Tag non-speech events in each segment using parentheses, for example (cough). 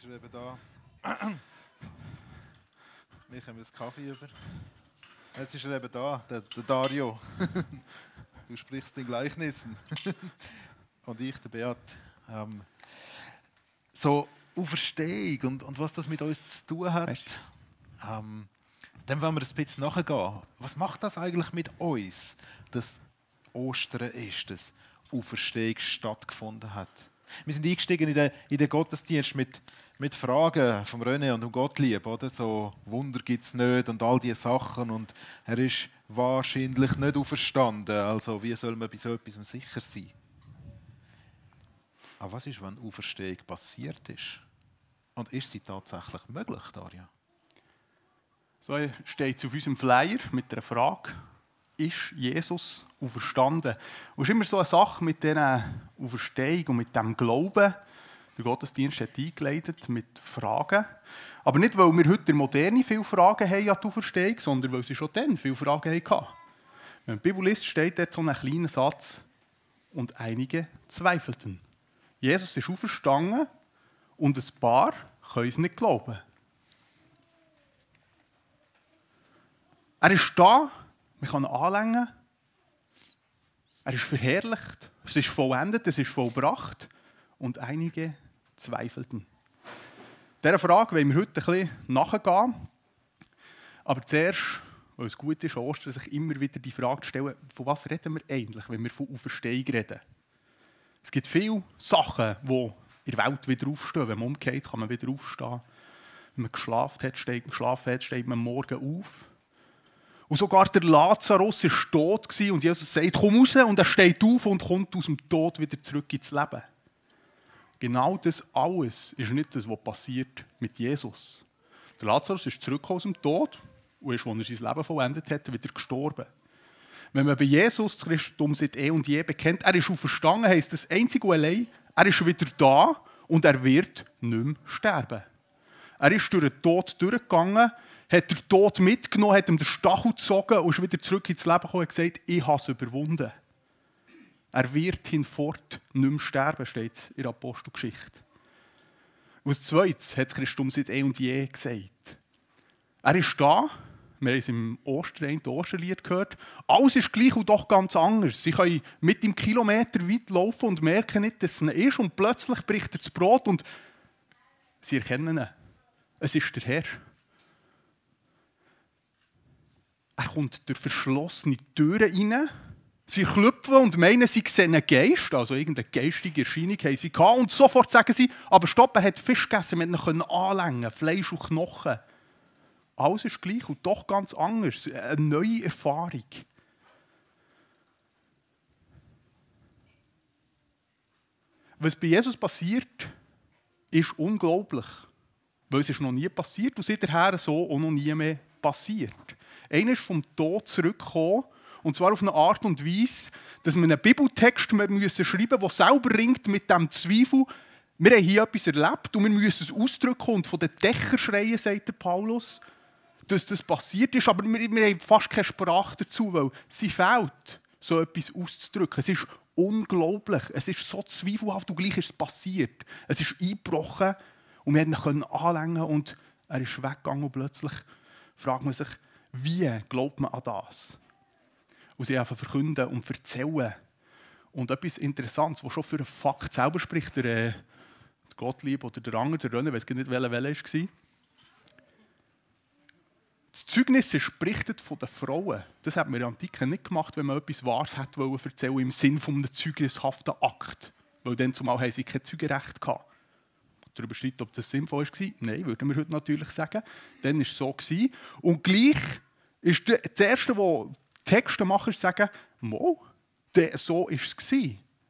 ist er eben da. Wir haben das Kaffee über. Jetzt ist er eben da, der, der Dario. (laughs) Du sprichst in Gleichnissen. (laughs) Und ich, der Beat. Ähm, so Auferstehung und, und was das mit uns zu tun hat. Ähm, dann wollen wir ein bisschen nachgehen. Was macht das eigentlich mit uns, dass Ostern ist, dass Auferstehung stattgefunden hat? Wir sind eingestiegen in den, in den Gottesdienst mit, mit Fragen vom René und um Gottlieb, oder? So, Wunder gibt es nicht und all diese Sachen und er ist wahrscheinlich nicht auferstanden. Also, wie soll man bei so etwas sicher sein? Aber was ist, wenn Auferstehung passiert ist? Und ist sie tatsächlich möglich, Daria? So steht es auf unserem Flyer mit der Frage, ist Jesus auferstanden? Und es ist immer so eine Sache mit dieser Auferstehung und mit dem Glauben. Der Gottesdienst hat eingeleitet mit Fragen. Aber nicht, weil wir heute in der Moderne viele Fragen haben an die Auferstehung, sondern weil sie schon dann viele Fragen hatten. Wenn die Bibel steht dort so ein kleiner Satz, und einige zweifelten. Jesus ist auferstanden und ein paar können es nicht glauben. Er ist da, man kann ihn anlängen. Er ist verherrlicht, es ist vollendet, es ist vollbracht. Und einige zweifelten. Dieser Frage wollen wir heute ein bisschen nachgehen. Aber zuerst, weil es gut ist, Ostern, sich immer wieder die Frage stellen, von was reden wir eigentlich, wenn wir von Auferstehung reden? Es gibt viele Sachen, die in der Welt wieder aufstehen. Wenn man umgeht, kann man wieder aufstehen. Wenn man geschlafen hat, steht, geschlafen hat, steht man morgen auf. Und sogar der Lazarus war tot und Jesus sagt, komm raus und er steht auf und kommt aus dem Tod wieder zurück ins Leben. Genau das alles ist nicht das, was passiert mit Jesus. Der Lazarus ist zurück aus dem Tod und ist, als er sein Leben vollendet hat, wieder gestorben. Wenn man bei Jesus das Christentum seit eh und je bekennt, er ist auferstanden, heisst das einzige und allein, er ist wieder da und er wird nicht mehr sterben. Er ist durch den Tod durchgegangen, hat den Tod mitgenommen, hat ihm den Stachel gezogen und ist wieder zurück ins Leben gekommen und gesagt, ich habe es überwunden. Er wird hinfort nicht mehr sterben, steht es in der Apostelgeschichte. Und als zweites hat Christus seit eh und je gesagt. Er ist da, wir haben es im Osterrein, Osterlied gehört. Alles ist gleich und doch ganz anders. Sie können mit dem Kilometer weit laufen und merken nicht, dass es ist. Und plötzlich bricht er das Brot und sie erkennen ihn. Es ist der Herr. Er kommt durch verschlossene Türen rein. Sie klopfen und meinen, sie sehen einen Geist, also irgendeine geistige Erscheinung haben sie gehabt. Und sofort sagen sie, aber stopp, er hat Fisch gegessen, wir können anlängen, Fleisch und Knochen. Alles ist gleich und doch ganz anders. Eine neue Erfahrung. Was bei Jesus passiert, ist unglaublich. Weil es ist noch nie passiert und seither so auch noch nie mehr passiert. Einer ist vom Tod zurückgekommen, und zwar auf eine Art und Weise, dass wir einen Bibeltext schreiben müssen, der selber ringt mit dem Zweifel, wir haben hier etwas erlebt und wir müssen es ausdrücken und von den Dächern schreien, sagt der Paulus, dass das passiert ist. Aber wir, wir haben fast keine Sprache dazu, weil sie fehlt, so etwas auszudrücken. Es ist unglaublich. Es ist so zweifelhaft und gleich ist es passiert. Es ist eingebrochen und wir konnten ihn anlängen und er ist weggegangen und plötzlich fragt man sich, wie glaubt man an das? Und sie einfach verkünden und erzählen. Und etwas Interessantes, was schon für einen Fakt selber spricht, der, äh, Gottlieb oder der andere, der ich weiß nicht, welcher Welle war. Das Zeugnis ist berichtet von den Frauen. Das hat man in der Antike nicht gemacht, wenn man etwas Wahres wollen erzählen im Sinn von einem zeugnishaften Akt. Weil dann zumal haben sie kein Zeugerecht gehabt. Darüber streiten, ob das sinnvoll war. Nein, würden wir heute natürlich sagen. Dann war es so. Und gleich ist das Erste, was Texte machen, ist sagen, Mo, so war es.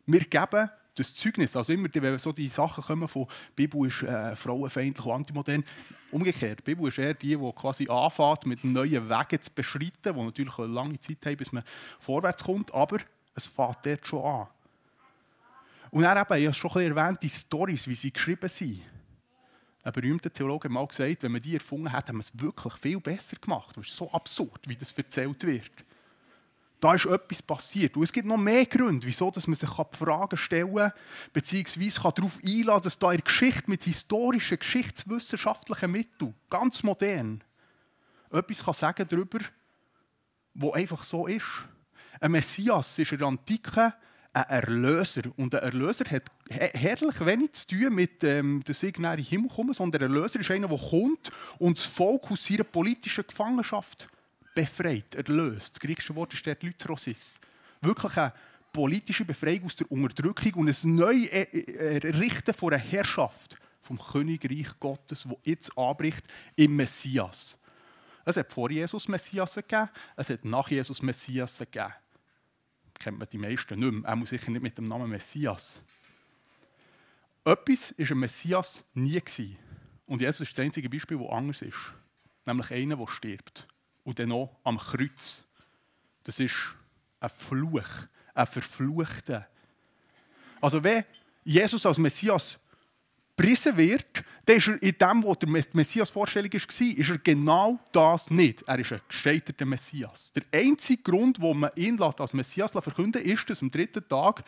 Wir geben das Zeugnis, also immer, wenn so die Sachen kommen von die Bibel ist äh, frauenfeindlich und antimodern, umgekehrt. Die Bibel ist eher die, die quasi anfängt, mit neuen Wegen zu beschreiten, die natürlich eine lange Zeit haben, bis man vorwärts kommt, aber es fängt dort schon an. Und dann eben, ich habe schon erwähnt, die Storys, wie sie geschrieben sind. Ein berühmter Theologe hat mal gesagt, wenn man die erfunden hat, haben wir es wirklich viel besser gemacht. Das ist so absurd, wie das erzählt wird. Da ist etwas passiert. Und es gibt noch mehr Gründe, wieso dass man sich Fragen stellen kann, beziehungsweise darauf einladen kann, dass da in der Geschichte mit historischen, geschichtswissenschaftlichen Mitteln, ganz modern, etwas kann sagen darüber, was einfach so ist. Ein Messias ist in der Antike ein Erlöser. Und ein Erlöser hat herrlich wenig zu tun mit ähm, dem Sieg in den Himmel kommen, sondern ein Erlöser ist einer, der kommt und das Volk aus seiner politischen Gefangenschaft befreit, erlöst. Das griechische Wort ist dort Lytrosis. Wirklich eine politische Befreiung aus der Unterdrückung und ein neues Errichten von einer Herrschaft vom Königreich Gottes, wo jetzt anbricht im Messias. Es hat vor Jesus Messias gegeben, es hat nach Jesus Messias gegeben. Kennt man die meisten nicht mehr. Er muss sicher nicht mit dem Namen Messias. Etwas war ein Messias nie. Und Jesus ist das einzige Beispiel, das anders ist. Nämlich einer, der stirbt und dann noch am Kreuz. Das ist ein Fluch, ein Verfluchter. Also wenn Jesus als Messias gepriesen wird, dann ist er in dem, was der Messias Vorstellung war, ist er genau das nicht. Er ist ein gescheiterter Messias. Der einzige Grund, warum man ihn als Messias verkünden lässt, ist, dass am dritten Tag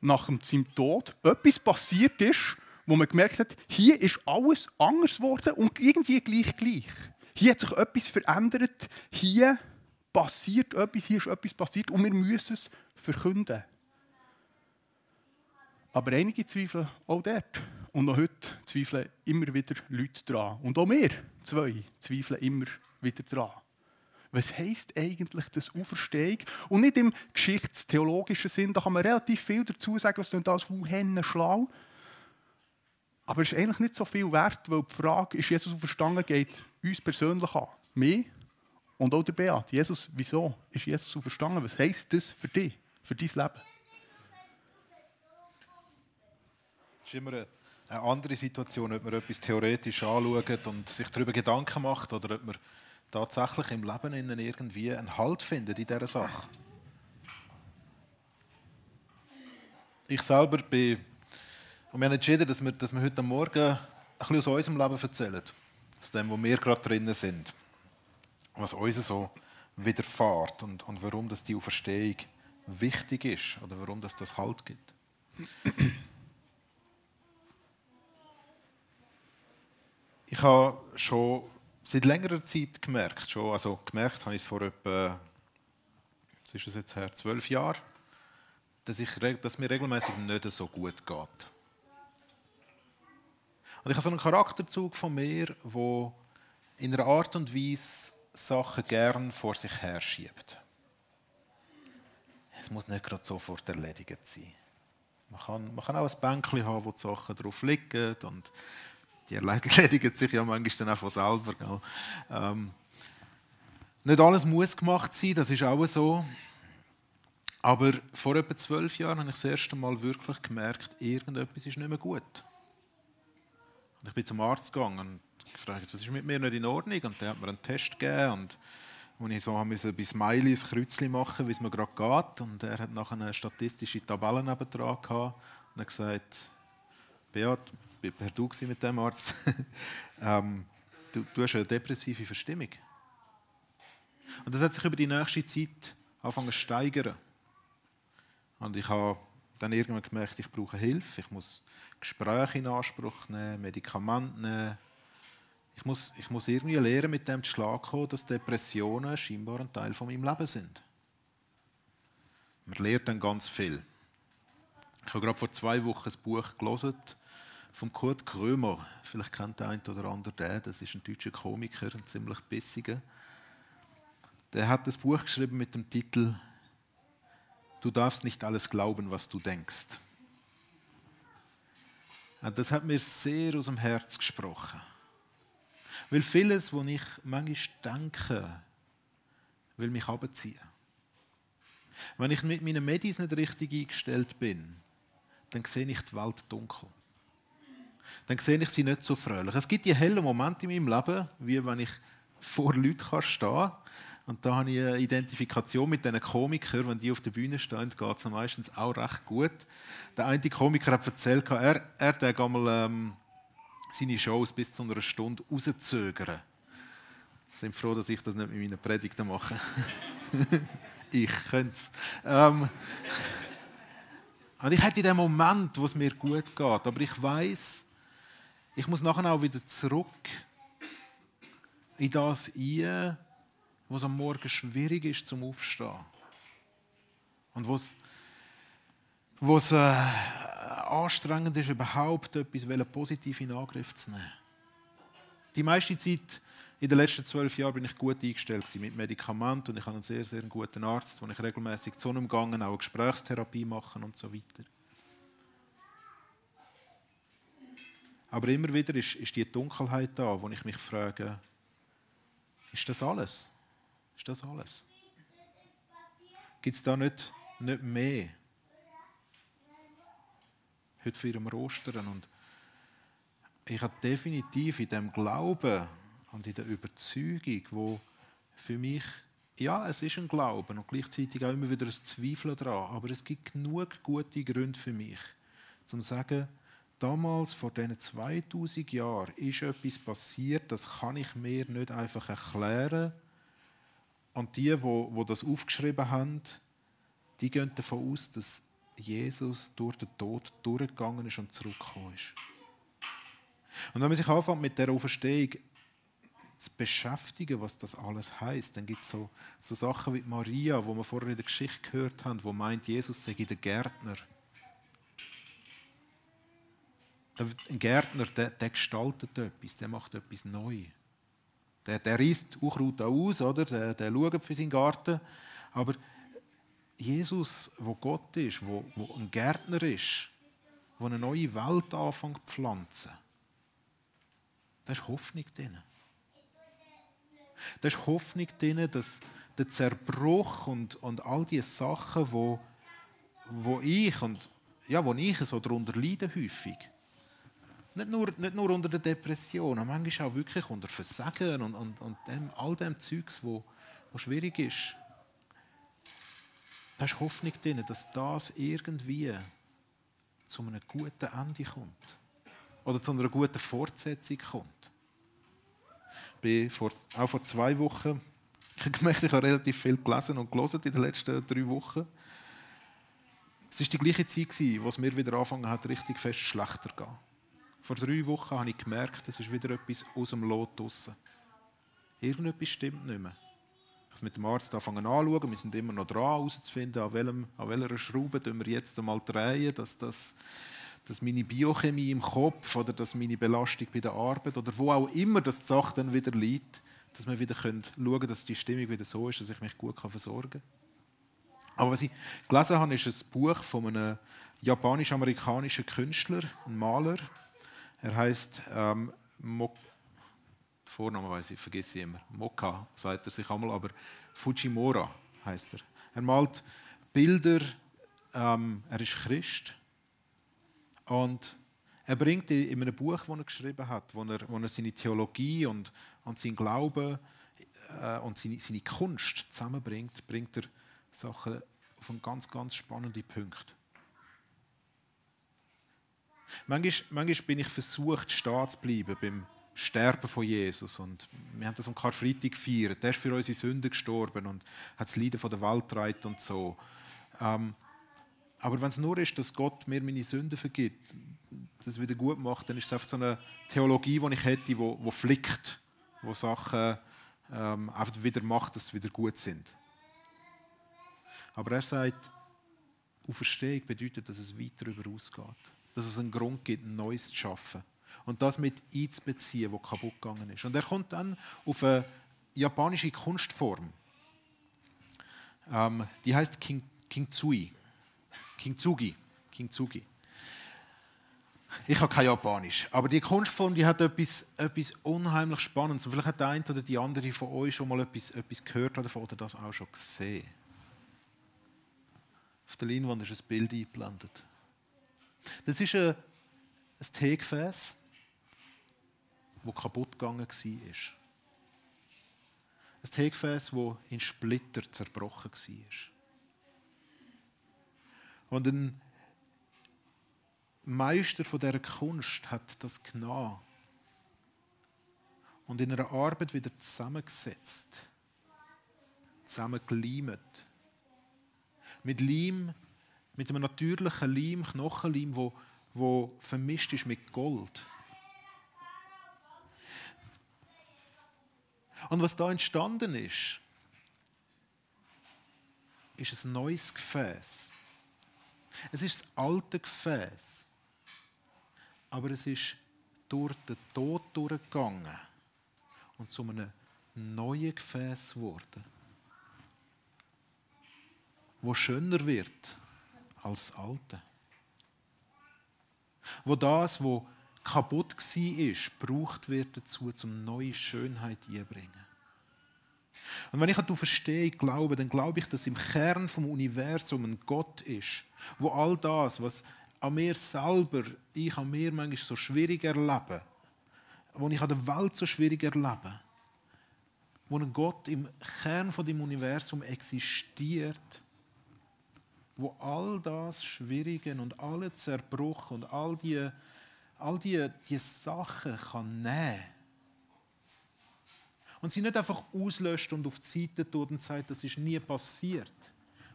nach seinem Tod etwas passiert ist, wo man gemerkt hat, hier ist alles anders geworden und irgendwie gleich gleich. Hier hat sich etwas verändert. Hier passiert etwas, hier ist etwas passiert und wir müssen es verkünden. Aber einige zweifeln auch dort. Und noch heute zweifeln immer wieder Leute dran. Und auch wir zwei zweifeln immer wieder dran. Was heisst eigentlich das Auferstehung? Und nicht im geschichtstheologischen Sinn, da kann man relativ viel dazu sagen, was denn das Hennen schlau. Aber es ist eigentlich nicht so viel wert, weil die Frage, ist Jesus auferstanden, geht uns persönlich an. Mir und auch der Beat. Jesus, wieso ist Jesus auferstanden? Was heisst das für dich, für dein Leben? Es ist immer eine, andere Situation, ob man etwas theoretisch anschaut und sich darüber Gedanken macht oder ob man tatsächlich im Leben irgendwie einen Halt findet in dieser Sache. Ich selber bin und wir haben entschieden, dass wir, dass wir heute Morgen ein bisschen aus unserem Leben erzählen. Aus dem, wo wir gerade drinnen sind. Was uns so widerfährt und, und warum das die Auferstehung wichtig ist oder warum das das Halt gibt. Ich habe schon seit längerer Zeit gemerkt, schon, also gemerkt habe ich es vor etwa, was ist es jetzt her, zwölf Jahren, dass, ich, dass mir regelmäßig nicht so gut geht. Und ich habe so einen Charakterzug von mir, wo in einer Art und Weise Sachen gern vor sich her schiebt. Es muss nicht gerade sofort erledigt sein. Man kann, man kann auch ein Bänkchen haben, wo die Sachen drauf liegen und die erledigen sich ja manchmal dann auch von selber. Ähm, nicht alles muss gemacht sein, das ist auch so. Aber vor etwa zwölf Jahren habe ich das erste Mal wirklich gemerkt, irgendetwas ist nicht mehr gut. Und ich bin zum Arzt gegangen und gefragt, was ist mit mir nicht in Ordnung? Und der hat mir einen Test gegeben und wo ich so musste bei Smiley ein Kreuzchen machen, wie es mir gerade geht. Und er hat nachher eine statistische Tabelle nebendran gehabt und hat gesagt, Beat, ich war du mit dem Arzt, (laughs) ähm, du, du hast eine depressive Verstimmung. Und das hat sich über die nächste Zeit angefangen zu steigern. Und ich habe dann irgendwann gemerkt, ich brauche Hilfe, ich muss Gespräche in Anspruch nehmen, Medikamente nehmen. Ich muss, ich muss irgendwie lernen, mit dem zu Schlag kommen, dass Depressionen scheinbar ein Teil von meinem Leben sind. Man lernt dann ganz viel. Ich habe gerade vor zwei Wochen ein Buch gelesen von Kurt Krömer. Vielleicht kennt der eine oder andere den. Das ist ein deutscher Komiker, ein ziemlich bissiger. Der hat das Buch geschrieben mit dem Titel Du darfst nicht alles glauben, was du denkst. Und das hat mir sehr aus dem Herz gesprochen. Weil vieles, was ich manchmal denke, will mich abziehen. Wenn ich mit meinen Medis nicht richtig eingestellt bin, dann sehe ich die Welt dunkel. Dann sehe ich sie nicht so fröhlich. Es gibt die hellen Momente in meinem Leben, wie wenn ich vor Leuten stehen kann und da habe ich eine Identifikation mit diesen Komikern. Wenn die auf der Bühne stehen, geht es meistens auch recht gut. Der eine Komiker hat erzählt, er, er hat einmal ähm, seine Shows bis zu einer Stunde rauszögern. Bin froh, dass ich das nicht mit meinen Predigten mache. (laughs) ich könnte es. Ähm, (laughs) und ich hätte in dem Moment, wo es mir gut geht, aber ich weiß, ich muss nachher auch wieder zurück in das ein, wo es am Morgen schwierig ist zum Aufstehen. Und wo es, äh, anstrengend ist, überhaupt etwas positiv in Angriff zu nehmen. Die meiste Zeit in den letzten zwölf Jahren bin ich gut eingestellt mit Medikamenten und ich habe einen sehr, sehr guten Arzt, wo ich regelmäßig zu ihm gehe, auch Gesprächstherapie machen und so weiter. Aber immer wieder ist, ist die Dunkelheit da, wo ich mich frage, ist das alles? Ist das alles? Gibt es da nicht, nicht mehr? Heute feiern wir Ostern und ich habe definitiv in dem Glauben und in der Überzeugung, wo für mich, ja, es ist ein Glauben und gleichzeitig auch immer wieder ein Zweifeln daran, aber es gibt genug gute Gründe für mich, zum zu sagen, damals, vor diesen 2000 Jahren, ist etwas passiert, das kann ich mir nicht einfach erklären. Und die, wo, wo das aufgeschrieben haben, die gehen davon aus, dass Jesus durch den Tod durchgegangen ist und zurückgekommen ist. Und wenn man sich anfängt mit der Auferstehung zu beschäftigen, was das alles heißt, dann gibt es so, so Sachen wie Maria, wo wir vorher in der Geschichte gehört haben, wo meint, Jesus sei der Gärtner. Ein Gärtner, der, der gestaltet etwas, der macht etwas neu. Der, der reißt Unkraut aus, oder? Der, der schaut für seinen Garten. Aber Jesus, wo Gott ist, wo, wo ein Gärtner ist, wo eine neue Welt anfängt zu pflanzen, da ist Hoffnung drin. Da ist Hoffnung drin, dass der Zerbruch und, und all die Sachen, wo, wo ich und ja, wo ich so darunter leide häufig, nicht nur, nicht nur unter der Depression, aber manchmal auch wirklich unter Versagen und, und, und dem, all dem Zeugs, wo, wo schwierig ist. Da ist Hoffnung drin, dass das irgendwie zu einem guten Ende kommt. Oder zu einer guten Fortsetzung kommt. Ich bin vor, auch vor zwei Wochen, (laughs) ich habe gemerkt, ich habe relativ viel gelesen und gelesen in den letzten drei Wochen. Es war die gleiche Zeit, wo es mir wieder angefangen hat, richtig fest schlechter zu gehen. Vor drei Wochen habe ich gemerkt, es ist wieder etwas aus dem Lot draussen. Irgendetwas stimmt nicht mehr. Ich habe es mit dem Arzt anfangen anschauen. Wir sind immer noch dran, herauszufinden, an, welchem, an welcher Schraube wir jetzt einmal drehen, dass, das, dass meine Biochemie im Kopf oder dass meine Belastung bei der Arbeit oder wo auch immer das die Sache dann wieder liegt, dass wir wieder schauen können, dass die Stimmung wieder so ist, dass ich mich gut versorgen kann. Aber was ich gelesen habe, ist ein Buch von einem japanisch-amerikanischen Künstler, einem Maler, er heißt ähm, Mok Vorname weiß ich, vergesse ich immer. Moka sagt er sich einmal, aber Fujimura heißt er. Er malt Bilder. Ähm, er ist Christ und er bringt in einem Buch, das er geschrieben hat, wo er, wo er seine Theologie und, und sein Glauben äh, und seine, seine Kunst zusammenbringt, bringt er Sachen auf einen ganz, ganz spannenden Punkt. Manchmal, manchmal bin ich versucht, stehen zu bleiben beim Sterben von Jesus. Und wir haben das am Karfreitag gefeiert. Er ist für unsere Sünden gestorben und hat das Leiden von der Welt getragen und so. Ähm, aber wenn es nur ist, dass Gott mir meine Sünden vergibt, das wieder gut macht, dann ist es einfach so eine Theologie, die ich hätte, die wo flickt, wo Sachen ähm, einfach wieder macht, dass sie wieder gut sind. Aber er sagt, Auferstehung bedeutet, dass es weiter darüber ausgeht dass es einen Grund gibt, ein Neues zu schaffen. Und das mit einzubeziehen, was kaputt gegangen ist. Und er kommt dann auf eine japanische Kunstform. Ähm, die heißt King, Kintsugi. Kintsugi. Kintsugi. Ich habe kein Japanisch, aber die Kunstform die hat etwas, etwas unheimlich Spannendes. Und vielleicht hat der eine oder die andere von euch schon mal etwas, etwas gehört davon oder das auch schon gesehen. Auf der Leinwand ist ein Bild eingeblendet. Das ist ein, Teegefäß, das kaputt gegangen war. Ein Teegefäß, das in Splitter zerbrochen war. Und ein Meister von dieser Kunst hat das genommen und in einer Arbeit wieder zusammengesetzt, zusammengeleimt mit Leim, mit einem natürlichen Leim, Knochenleim, wo, wo vermischt ist mit Gold. Und was da entstanden ist, ist ein neues Gefäß. Es ist das alte Gefäß, aber es ist durch den Tod durchgegangen und zu einem neuen Gefäß geworden, wo schöner wird als das alte. Wo das, wo kaputt war, gebraucht wird dazu, um neue Schönheit einzubringen. Und wenn ich an Verstehung glaube, dann glaube ich, dass im Kern vom Universum ein Gott ist, wo all das, was an mir selber, ich an mir manchmal so schwierig erlebe, wo ich an der Welt so schwierig erlebe, wo ein Gott im Kern von dem Universum existiert, wo all das Schwierige und alle Zerbruch und all die, all die, die Sachen kann nehmen und sie nicht einfach auslöscht und auf die Seite tut und sagt, das ist nie passiert.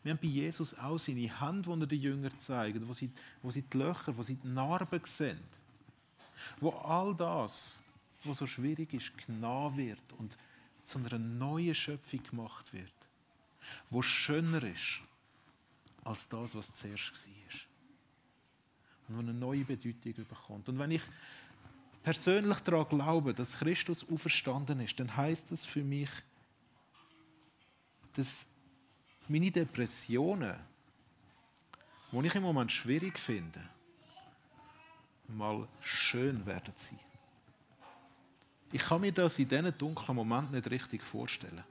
Wir haben bei Jesus auch seine Hand, die er den Jüngern zeigt, wo sie, wo sie die Löcher, wo sie die Narben sehen. Wo all das, was so schwierig ist, genommen wird und zu einer neuen Schöpfung gemacht wird. Wo schöner ist als das, was zuerst war. Und wo eine neue Bedeutung bekommt. Und wenn ich persönlich daran glaube, dass Christus auferstanden ist, dann heißt das für mich, dass meine Depressionen, die ich im Moment schwierig finde, mal schön werden sein. Ich kann mir das in diesen dunklen Momenten nicht richtig vorstellen.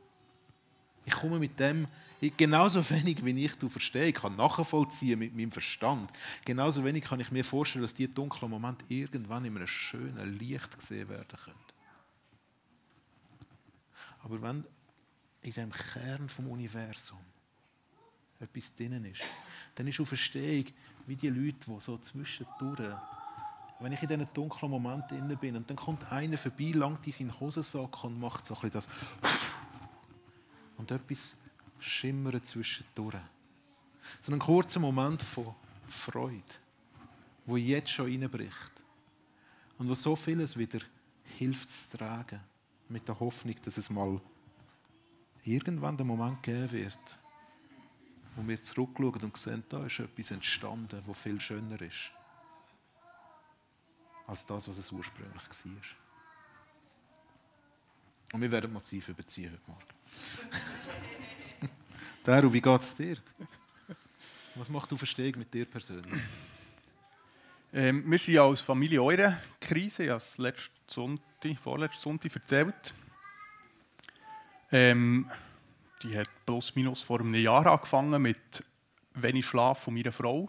Ich komme mit dem genauso (laughs) wenig, wie ich du verstehe, ich kann nachvollziehen mit meinem Verstand. Genauso wenig kann ich mir vorstellen, dass die dunklen Momente irgendwann in einem schönen Licht gesehen werden können. Aber wenn in dem Kern vom Universum etwas drinnen ist, dann ist auch Verstehung wie die Leute, die so zwischendurch, wenn ich in diesen dunklen Momenten inne bin und dann kommt einer vorbei, langt in seinen Hosensack und macht so ein bisschen das und etwas schimmert zwischendurch. So ein kurzer Moment von Freude, wo jetzt schon reinbricht und wo so vieles wieder hilft zu tragen, mit der Hoffnung, dass es mal irgendwann der Moment geben wird, wo wir zurückschauen und sehen, da ist etwas entstanden, wo viel schöner ist als das, was es ursprünglich war. Und wir werden massiv überziehen heute Morgen. (laughs) Daru, wie geht es dir? Was macht du Verstehung mit dir persönlich? Ähm, wir sind als Familie eure Krise, ich habe es Sonntag, vorletzten Sonntag erzählt. Ähm, die hat plus minus vor einem Jahr angefangen mit wenig Schlaf von meiner Frau.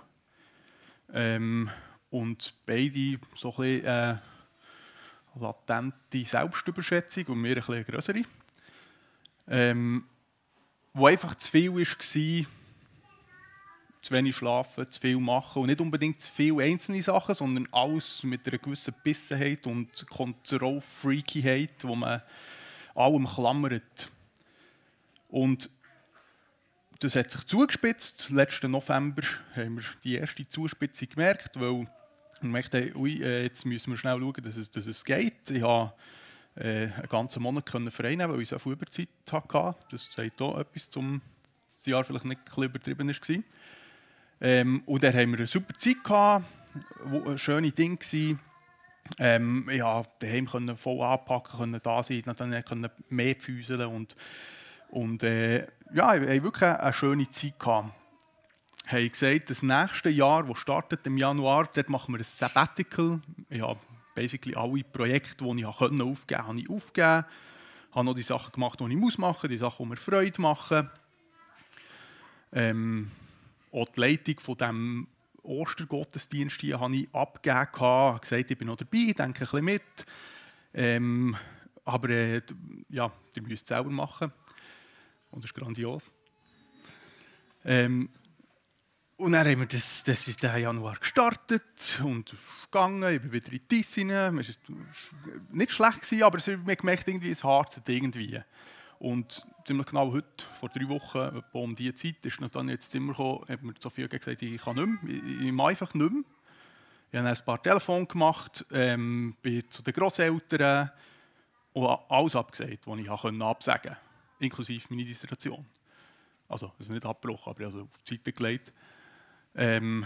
Ähm, und beide so ein bisschen äh, latente Selbstüberschätzung und mir ein bisschen größere. Ähm, wo einfach zu viel war, zu wenig schlafen, zu viel machen und nicht unbedingt zu viele einzelne Sachen, sondern alles mit einer gewissen Bissenheit und Kontrollfreakyheit, wo man allem klammert. Und das hat sich zugespitzt. Letzten November haben wir die erste Zuspitzung gemerkt, weil wir merkten, ui, äh, jetzt müssen wir schnell schauen, dass es, dass es geht. Ich habe äh, einen ganzen Monat frei nehmen weil ich so viel Überzeit hatte. Das sagt auch etwas, zum das Jahr vielleicht nicht übertrieben war. Ähm, und dann haben wir eine super Zeit gehabt, wo ein schönes Ding. Ähm, ja, daheim können voll anpacken, können da sein, dann können mehr füßeln und und äh, ja, wir haben wirklich eine schöne Zeit gehabt. Haben gesagt, das nächste Jahr, das startet im Januar, dort machen wir ein Sabbatical. Habe basically alle Projekte, die ich aufgeben konnte, habe ich aufgegeben. Ich habe noch die Sachen gemacht, die ich muss machen, die Sachen, die mir Freude machen. Ähm, auch die Leitung von diesem Ostergottesdienst hier habe ich abgegeben. Ich habe gesagt, ich bin noch dabei, denke ein bisschen mit. Ähm, aber äh, ja, ihr müsst es selber machen. Und das ist grandios. Ähm, und dann haben wir das, das ist der Januar gestartet und gegangen. Ich bin wieder in die rein. Es war nicht schlecht, aber man gemerkt, irgendwie, es harzt irgendwie. Und ziemlich genau heute, vor drei Wochen, um diese Zeit, ist dann jetzt Zimmer gekommen, hat mir Sophia gesagt, ich kann nicht mehr, ich, mache einfach nicht mehr. Ich habe ein paar Telefone gemacht, ähm, bin zu den Grosseltern und alles abgesagt, was ich absagen konnte, inklusive meine Dissertation. Also, es ist nicht abgebrochen, aber ich habe auf die Seite gelegt. Ähm,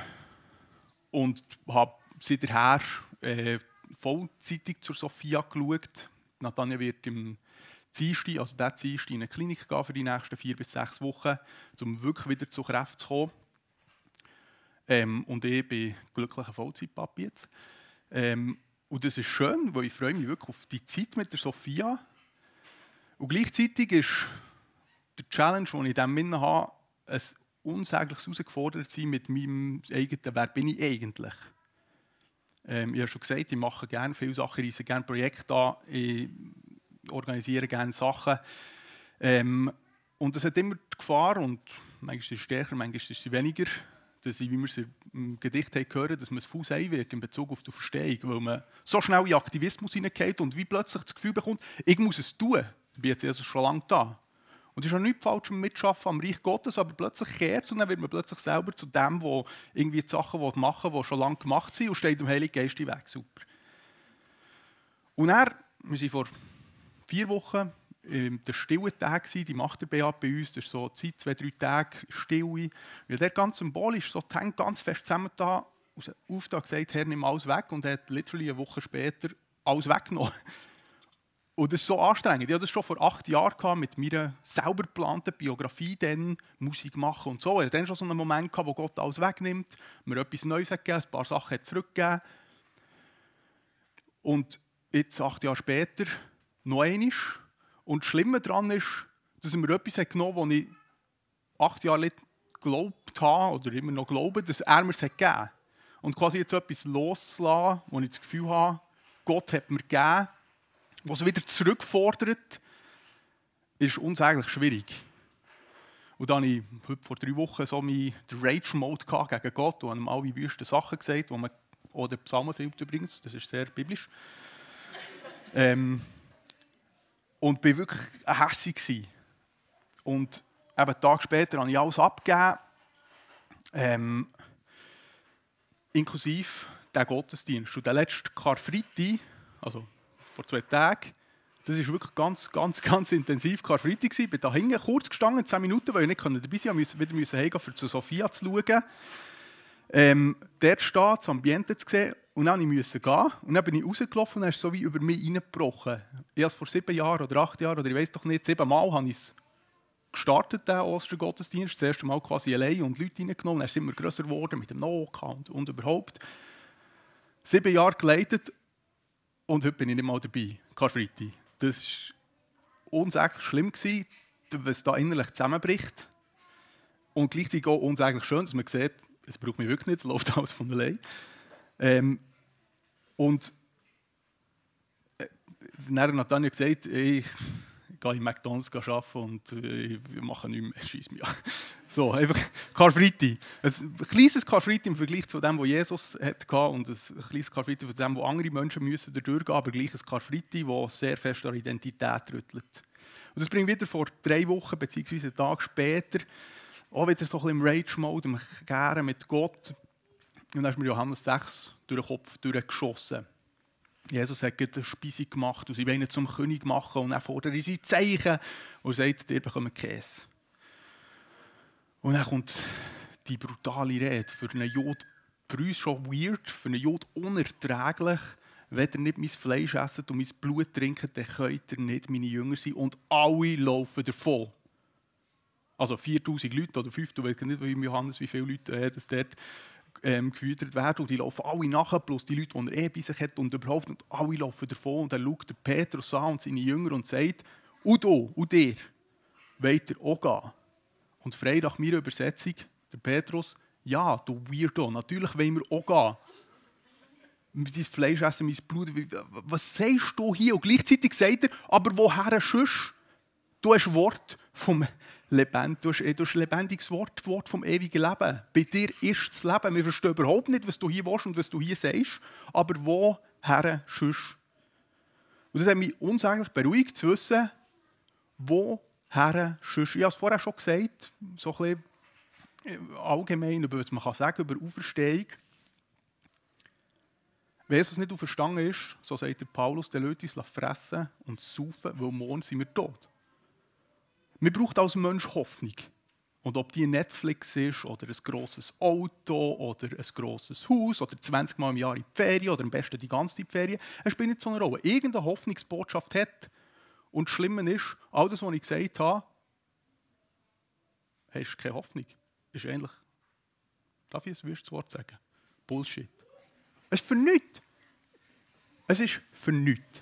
und habe seither äh, vollzeitig zur Sophia geschaut. Natanja wird im Dienstag, also der Dienstag, in eine Klinik gehen für die nächsten vier bis sechs Wochen, um wirklich wieder zu Kräften zu kommen. Ähm, und ich bin glücklicher Vollzeitpapi jetzt. Ähm, und das ist schön, weil ich freue mich wirklich auf die Zeit mit der Sophia. Und gleichzeitig ist der Challenge, den ich in diesem Sinne habe, unsägliches herausgefordert sein mit meinem eigenen «Wer bin ich eigentlich?». Ähm, ich habe schon gesagt, ich mache gerne viele Sachen, reise gerne Projekte an, ich organisiere gerne Sachen. Ähm, und es hat immer die Gefahr, und manchmal ist sie stärker, manchmal ist sie weniger, dass ich, wie wir es im Gedicht haben gehört, dass man es Fuß wird in Bezug auf die Verstehung, weil man so schnell in Aktivismus hineingeht und wie plötzlich das Gefühl bekommt, ich muss es tun. Ich bin jetzt also schon lange da. Und es ist auch nichts falsch mit Mitschaffen am Reich Gottes, aber plötzlich kehrt es und dann wird man plötzlich selber zu dem, der irgendwie die Sachen machen will, die schon lange gemacht sind und steht dem Heiligen Geist Weg. Super. Und er, wir sind vor vier Wochen ähm, der stille Tag die macht der Beat bei uns, das ist so Zeit, zwei, drei Tage Stille. Weil der ganz symbolisch so die Hände ganz fest zusammen da, auf da gesagt, Herr, nimm alles weg und er hat literally eine Woche später alles weggenommen. Und das ist so anstrengend. Ich hatte das schon vor acht Jahren mit meiner selber geplanten Biografie, dann Musik machen und so. Ich hatte dann schon so einen Moment, gehabt, wo Gott alles wegnimmt, mir etwas Neues hat gegeben, ein paar Sachen hat zurückgegeben. Und jetzt, acht Jahre später, noch einmal. Und das Schlimme daran ist, dass er mir etwas hat genommen hat, das ich acht Jahre nicht geglaubt habe oder immer noch glaube, dass er mir es hat gegeben Und quasi jetzt etwas loszulassen, wo ich das Gefühl habe, Gott hat mir gegeben, was wieder zurückfordert, ist uns eigentlich schwierig. Und dann habe ich heute vor drei Wochen so meinen Rage-Mode gegen Gott und habe alle wüsten Sachen gesagt, wo man, oder Psalmen filmt übrigens, das ist sehr biblisch. ähm, und war wirklich hässlich. Und eben einen Tag später habe ich alles abgegeben, ähm, inklusive den Gottesdienst. Und der letzte Karfreitag, also vor zwei Tagen. Das war wirklich ganz, ganz, ganz intensiv Karfreitag. Ich bin da hinten kurz gestanden, zehn Minuten, weil ich nicht dabei sein konnte. wieder müssen heimgehen, um zu Sophia zu schauen. Ähm, dort steht, das Ambiente zu sehen. Und dann musste ich gehen. Und dann bin ich rausgelaufen und er ist so wie über mich reingebrochen. Ich habe es vor sieben Jahren oder acht Jahren, oder ich weiß doch nicht, sieben Mal habe ich es gestartet, den Ostergottesdienst. Das erste Mal quasi allein und Leute reingenommen. Er ist immer größer geworden mit dem Noka und, und überhaupt. Sieben Jahre geleitet und heute bin ich nicht mal dabei, Karfreitag. Das war unsäglich schlimm, gewesen, was da innerlich zusammenbricht. Und gleichzeitig auch unsäglich schön, dass man sieht, es braucht mich wirklich nicht, es läuft (laughs) alles von allein. Ähm, und äh, dann hat Natanja gesagt, ich gehe in McDonalds arbeiten und äh, ich mache nichts mehr, (laughs) schieß mich an. So, einfach Karfreitag. Ein kleines Karfreitag im Vergleich zu dem, was Jesus hatte und ein kleines Karfreitag zu dem, wo andere Menschen müssen durchgehen, aber gleich ein Karfreitag, das sehr fest an Identität rüttelt. Und das bringt wieder vor drei Wochen, beziehungsweise einen Tag später, auch wieder so ein bisschen im Rage-Mode, im Gären mit Gott. Und dann ist mir Johannes 6 durch den Kopf durchgeschossen. Jesus hat eine Speise gemacht und sie wollen ihn zum König machen und dann fordern sie Zeichen und sagt, ihr bekommt Käse. Und dann kommt die brutale Rede für einen Jod, für uns schon weird, für einen Jod unerträglich. Wenn ihr nicht mein Fleisch esset und mein Blut trinkt, dann könnt ihr nicht meine Jünger sein. Und alle laufen davon. Also 4000 Leute oder 5000, ich weiß nicht, wie Johannes, wie viele Leute äh, das dort ähm, gefüttert werden. Und die laufen alle nachher, plus die Leute, die er eh bei sich hat und überhaupt. Und alle laufen davon. Und dann schaut der Petrus an und seine Jünger und sagt, und du, und dir, wollt ihr auch gehen? Und frei nach meiner Übersetzung, der Petrus, ja, du Weirdo, natürlich wollen wir auch gehen. Mein Fleisch essen, mein Blut. Was sagst du hier? Und gleichzeitig sagt er, aber woher sonst? Du hast Wort vom Du hast, ein lebendiges Wort, Wort vom ewigen Leben. Bei dir ist das Leben. Wir verstehen überhaupt nicht, was du hier willst und was du hier sagst. Aber woher sonst? Und das hat mich unsäglich beruhigt zu wissen, wo her, sonst, ich habe es vorher schon gesagt, so ein bisschen allgemein, über was man kann sagen über Auferstehung. Wenn Jesus nicht auferstanden ist, so sagt der Paulus, der Leute uns fressen und saufen, weil morgen sind wir tot. Wir brauchen als Mensch Hoffnung. Und ob die Netflix ist, oder ein grosses Auto, oder ein grosses Haus, oder 20 Mal im Jahr in die Ferien, oder am besten die ganze Zeit Ferien, es spielt nicht so eine Rolle. Irgendeine Hoffnungsbotschaft hat. Und das Schlimme ist, all das, was ich gesagt habe, hast keine Hoffnung. Ist ähnlich. Darf ich ein wüstes Wort sagen? Bullshit. Es ist für nichts. Es ist für nichts.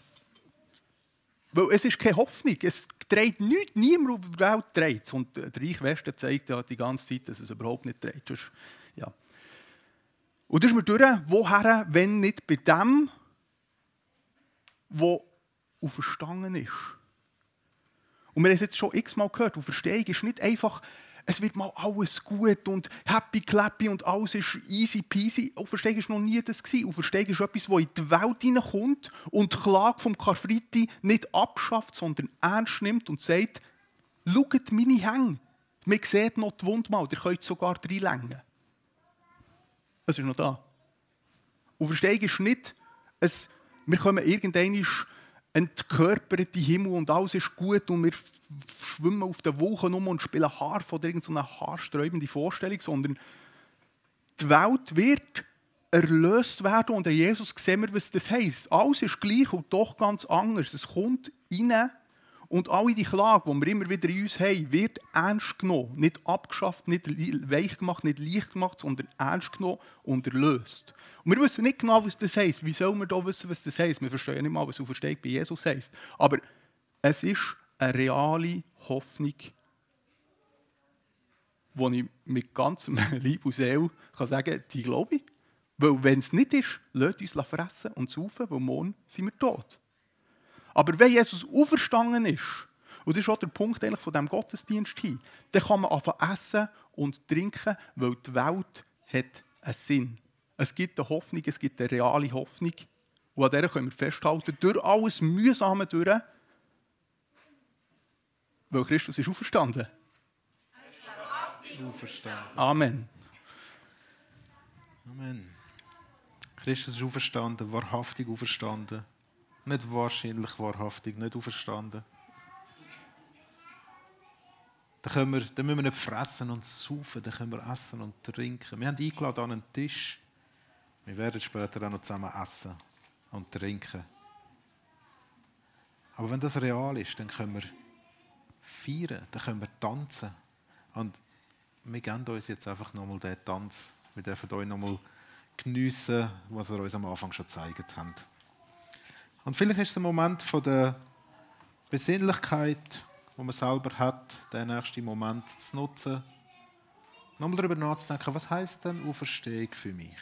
Weil es ist keine Hoffnung. Es dreht nichts. Niemand auf der Welt dreht es. Und der Reich Westen zeigt ja die ganze Zeit, dass es überhaupt nicht dreht. Ist, ja. Und das ist mir durch, woher, wenn nicht bei dem, der auferstanden ist. Und wir haben es jetzt schon x-mal gehört, Auferstehung ist nicht einfach es wird mal alles gut und happy clappy und alles ist easy peasy. Auferstehung war noch nie das. Auferstehung ist etwas, das in die Welt hineinkommt und die Klage vom Karfreitag nicht abschafft, sondern ernst nimmt und sagt, schaut meine Hänge. Man sieht noch die Wundmal, ihr könnt sogar reinlängen. Es ist noch da. Auferstehung ist nicht, es, wir kommen irgendwann entkörperte Himmel und alles ist gut und wir schwimmen auf den Wolken um und spielen Harf oder irgendeine haarsträubende Vorstellung, sondern die Welt wird erlöst werden und an Jesus sehen wir, was das heisst. Alles ist gleich und doch ganz anders. Es kommt rein und alle die Klage, die wir immer wieder in uns haben, wird ernst genommen. Nicht abgeschafft, nicht weich gemacht, nicht leicht gemacht, sondern ernst genommen und erlöst. Und wir wissen nicht genau, was das heisst. Wie sollen wir da wissen, was das heisst? Wir verstehen nicht mal, was Auferstehung bei Jesus heisst. Aber es ist eine reale Hoffnung, die ich mit ganzem (laughs) Leib und Seele kann sagen die glaube ich. Weil wenn es nicht ist, lasst uns fressen und saufen, weil morgen sind wir tot. Aber wenn Jesus auferstanden ist, und das ist auch der Punkt eigentlich von diesem Gottesdienst hier, dann kann man anfangen essen und trinken, weil die Welt hat einen Sinn. Es gibt eine Hoffnung, es gibt eine reale Hoffnung. Und an der können wir festhalten, durch alles Mühsame durch, weil Christus ist auferstanden. Auferstanden. Amen. Amen. Christus ist auferstanden, wahrhaftig auferstanden. Nicht wahrscheinlich wahrhaftig, nicht auferstanden. Dann, können wir, dann müssen wir nicht fressen und saufen, dann können wir essen und trinken. Wir haben eingeladen an einen Tisch. Wir werden später auch noch zusammen essen und trinken. Aber wenn das real ist, dann können wir feiern, dann können wir tanzen. Und wir geben uns jetzt einfach nochmal diesen Tanz. Wir dürfen euch nochmal geniessen, was wir uns am Anfang schon gezeigt haben. Und vielleicht ist es ein Moment von der Besinnlichkeit, wo man selber hat, den nächsten Moment zu nutzen, nochmal darüber nachzudenken, was heißt denn Auferstehung für mich?